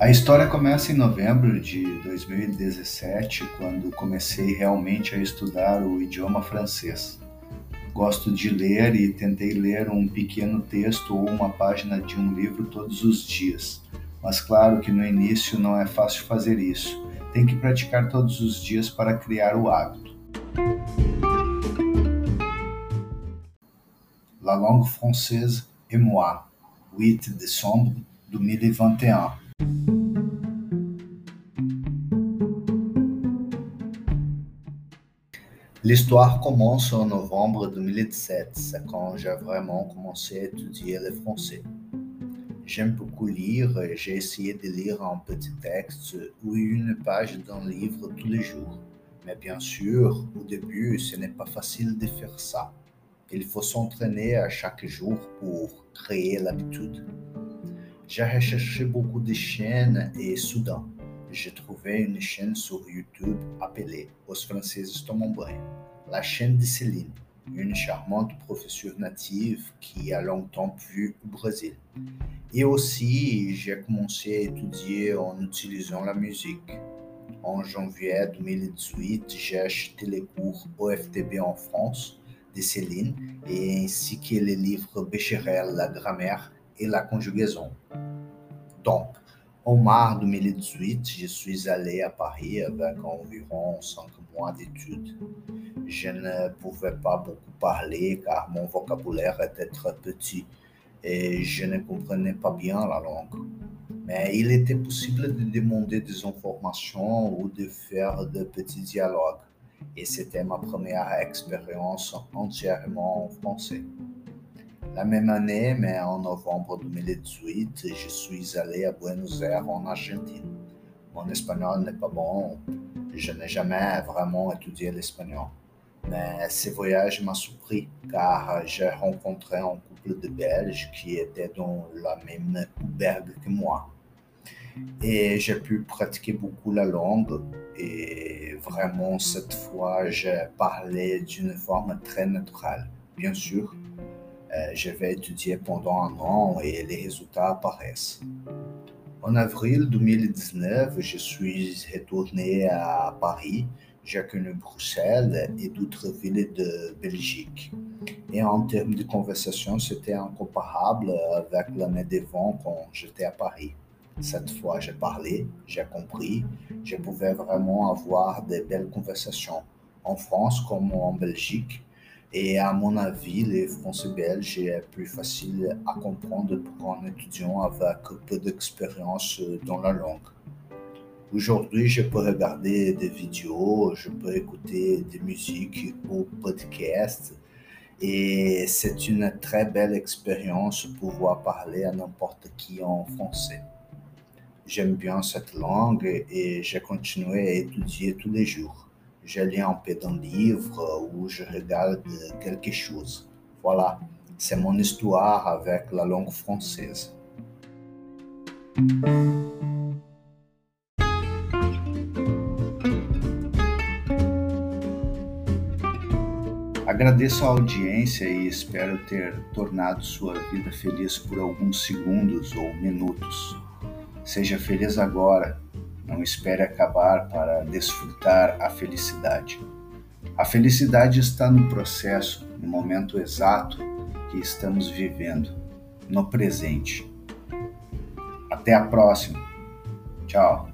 A história começa em novembro de 2017, quando comecei realmente a estudar o idioma francês. Gosto de ler e tentei ler um pequeno texto ou uma página de um livro todos os dias. Mas claro que no início não é fácil fazer isso. Tem que praticar todos os dias para criar o hábito. La langue française et moi, 8 décembre 2021. L'histoire commence en novembre 2017, c'est quand j'ai vraiment commencé à étudier le français. J'aime beaucoup lire et j'ai essayé de lire un petit texte ou une page d'un livre tous les jours. Mais bien sûr, au début, ce n'est pas facile de faire ça. Il faut s'entraîner à chaque jour pour créer l'habitude. J'ai recherché beaucoup de chaînes et soudain, j'ai trouvé une chaîne sur YouTube appelée Os Franceses Tomam la chaîne de Céline, une charmante professeure native qui a longtemps vu au Brésil. Et aussi, j'ai commencé à étudier en utilisant la musique. En janvier 2018, j'ai acheté les cours OFTB en France de Céline et ainsi que les livres Becherel, la grammaire et la conjugaison. Donc, en mars 2018, je suis allé à Paris avec environ 5 mois d'études. Je ne pouvais pas beaucoup parler car mon vocabulaire était très petit et je ne comprenais pas bien la langue. Mais il était possible de demander des informations ou de faire de petits dialogues. Et c'était ma première expérience entièrement en français. La même année, mais en novembre 2018, je suis allé à Buenos Aires en Argentine. Mon espagnol n'est pas bon, je n'ai jamais vraiment étudié l'espagnol. Mais ce voyage m'a surpris car j'ai rencontré un couple de Belges qui étaient dans la même auberge que moi. Et j'ai pu pratiquer beaucoup la langue et vraiment cette fois j'ai parlé d'une forme très naturelle. Bien sûr, je vais étudier pendant un an et les résultats apparaissent. En avril 2019, je suis retourné à Paris. J'ai connu Bruxelles et d'autres villes de Belgique. Et en termes de conversation, c'était incomparable avec l'année d'avant quand j'étais à Paris. Cette fois, j'ai parlé, j'ai compris, je pouvais vraiment avoir de belles conversations en France comme en Belgique. Et à mon avis, les français belges est plus facile à comprendre pour un étudiant avec peu d'expérience dans la langue. Aujourd'hui, je peux regarder des vidéos, je peux écouter des musiques ou podcasts et c'est une très belle expérience pouvoir parler à n'importe qui en français. J'aime bien cette langue et j'ai continué à étudier tous les jours. Je lis un peu d'un livre ou je regarde quelque chose. Voilà, c'est mon histoire avec la langue française. Agradeço a audiência e espero ter tornado sua vida feliz por alguns segundos ou minutos. Seja feliz agora, não espere acabar para desfrutar a felicidade. A felicidade está no processo, no momento exato que estamos vivendo, no presente. Até a próxima. Tchau.